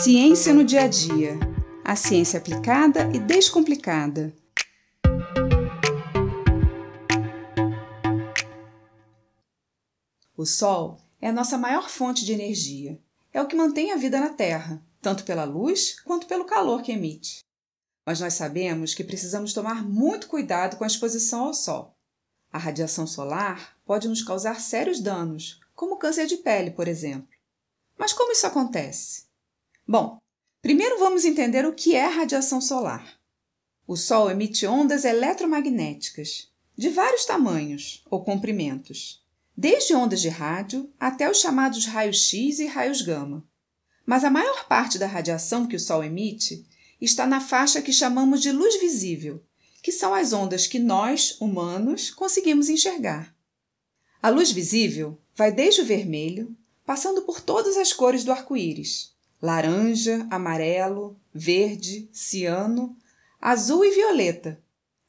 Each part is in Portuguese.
Ciência no dia a dia. A ciência aplicada e descomplicada. O Sol é a nossa maior fonte de energia. É o que mantém a vida na Terra, tanto pela luz quanto pelo calor que emite. Mas nós sabemos que precisamos tomar muito cuidado com a exposição ao Sol. A radiação solar pode nos causar sérios danos, como câncer de pele, por exemplo. Mas como isso acontece? Bom, primeiro vamos entender o que é radiação solar. O Sol emite ondas eletromagnéticas de vários tamanhos ou comprimentos, desde ondas de rádio até os chamados raios X e raios gama. Mas a maior parte da radiação que o Sol emite está na faixa que chamamos de luz visível, que são as ondas que nós, humanos, conseguimos enxergar. A luz visível vai desde o vermelho, passando por todas as cores do arco-íris, laranja, amarelo, verde, ciano, azul e violeta.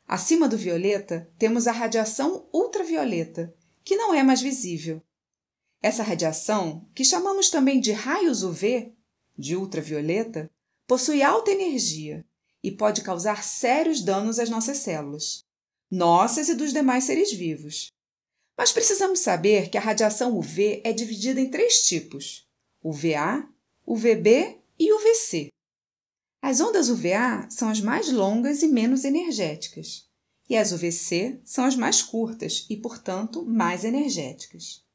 Acima do violeta temos a radiação ultravioleta, que não é mais visível. Essa radiação, que chamamos também de raios UV, de ultravioleta, possui alta energia e pode causar sérios danos às nossas células, nossas e dos demais seres vivos. Mas precisamos saber que a radiação UV é dividida em três tipos: UVA, UVB e UVC. As ondas UVA são as mais longas e menos energéticas, e as UVC são as mais curtas e, portanto, mais energéticas.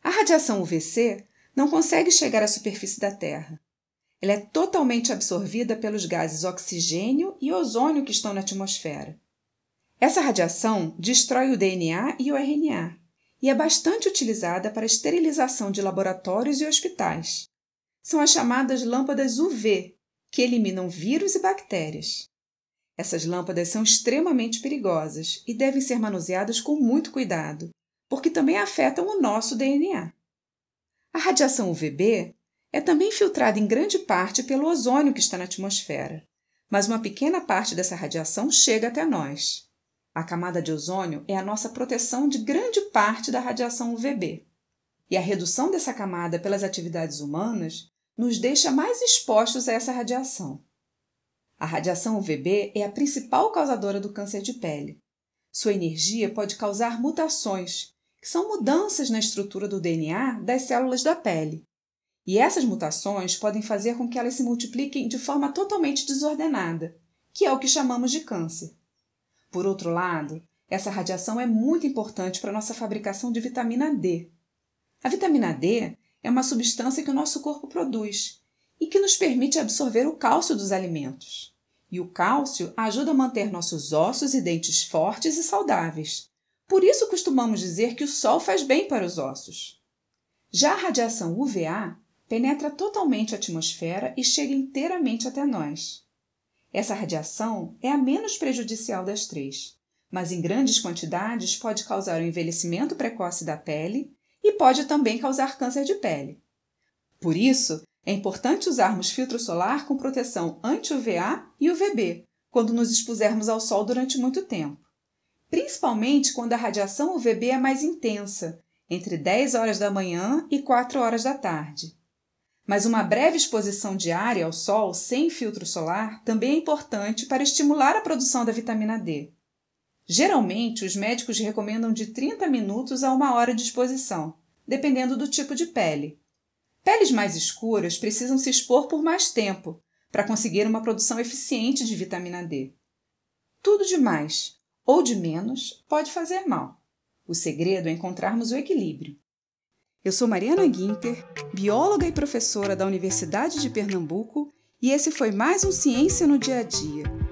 A radiação UVC não consegue chegar à superfície da Terra. Ela é totalmente absorvida pelos gases oxigênio e ozônio que estão na atmosfera. Essa radiação destrói o DNA e o RNA e é bastante utilizada para esterilização de laboratórios e hospitais são as chamadas lâmpadas UV, que eliminam vírus e bactérias. Essas lâmpadas são extremamente perigosas e devem ser manuseadas com muito cuidado, porque também afetam o nosso DNA. A radiação UVB é também filtrada em grande parte pelo ozônio que está na atmosfera, mas uma pequena parte dessa radiação chega até nós. A camada de ozônio é a nossa proteção de grande parte da radiação UVB. E a redução dessa camada pelas atividades humanas nos deixa mais expostos a essa radiação. A radiação UVB é a principal causadora do câncer de pele. Sua energia pode causar mutações, que são mudanças na estrutura do DNA das células da pele. E essas mutações podem fazer com que elas se multipliquem de forma totalmente desordenada, que é o que chamamos de câncer. Por outro lado, essa radiação é muito importante para a nossa fabricação de vitamina D, a vitamina D é uma substância que o nosso corpo produz e que nos permite absorver o cálcio dos alimentos. E o cálcio ajuda a manter nossos ossos e dentes fortes e saudáveis. Por isso costumamos dizer que o sol faz bem para os ossos. Já a radiação UVA penetra totalmente a atmosfera e chega inteiramente até nós. Essa radiação é a menos prejudicial das três, mas em grandes quantidades pode causar o envelhecimento precoce da pele e pode também causar câncer de pele. Por isso, é importante usarmos filtro solar com proteção anti-UVA e UVB quando nos expusermos ao sol durante muito tempo, principalmente quando a radiação UVB é mais intensa, entre 10 horas da manhã e 4 horas da tarde. Mas uma breve exposição diária ao sol sem filtro solar também é importante para estimular a produção da vitamina D. Geralmente, os médicos recomendam de 30 minutos a uma hora de exposição, dependendo do tipo de pele. Peles mais escuras precisam se expor por mais tempo para conseguir uma produção eficiente de vitamina D. Tudo de mais ou de menos pode fazer mal. O segredo é encontrarmos o equilíbrio. Eu sou Mariana Guinter, bióloga e professora da Universidade de Pernambuco, e esse foi mais um Ciência no Dia a Dia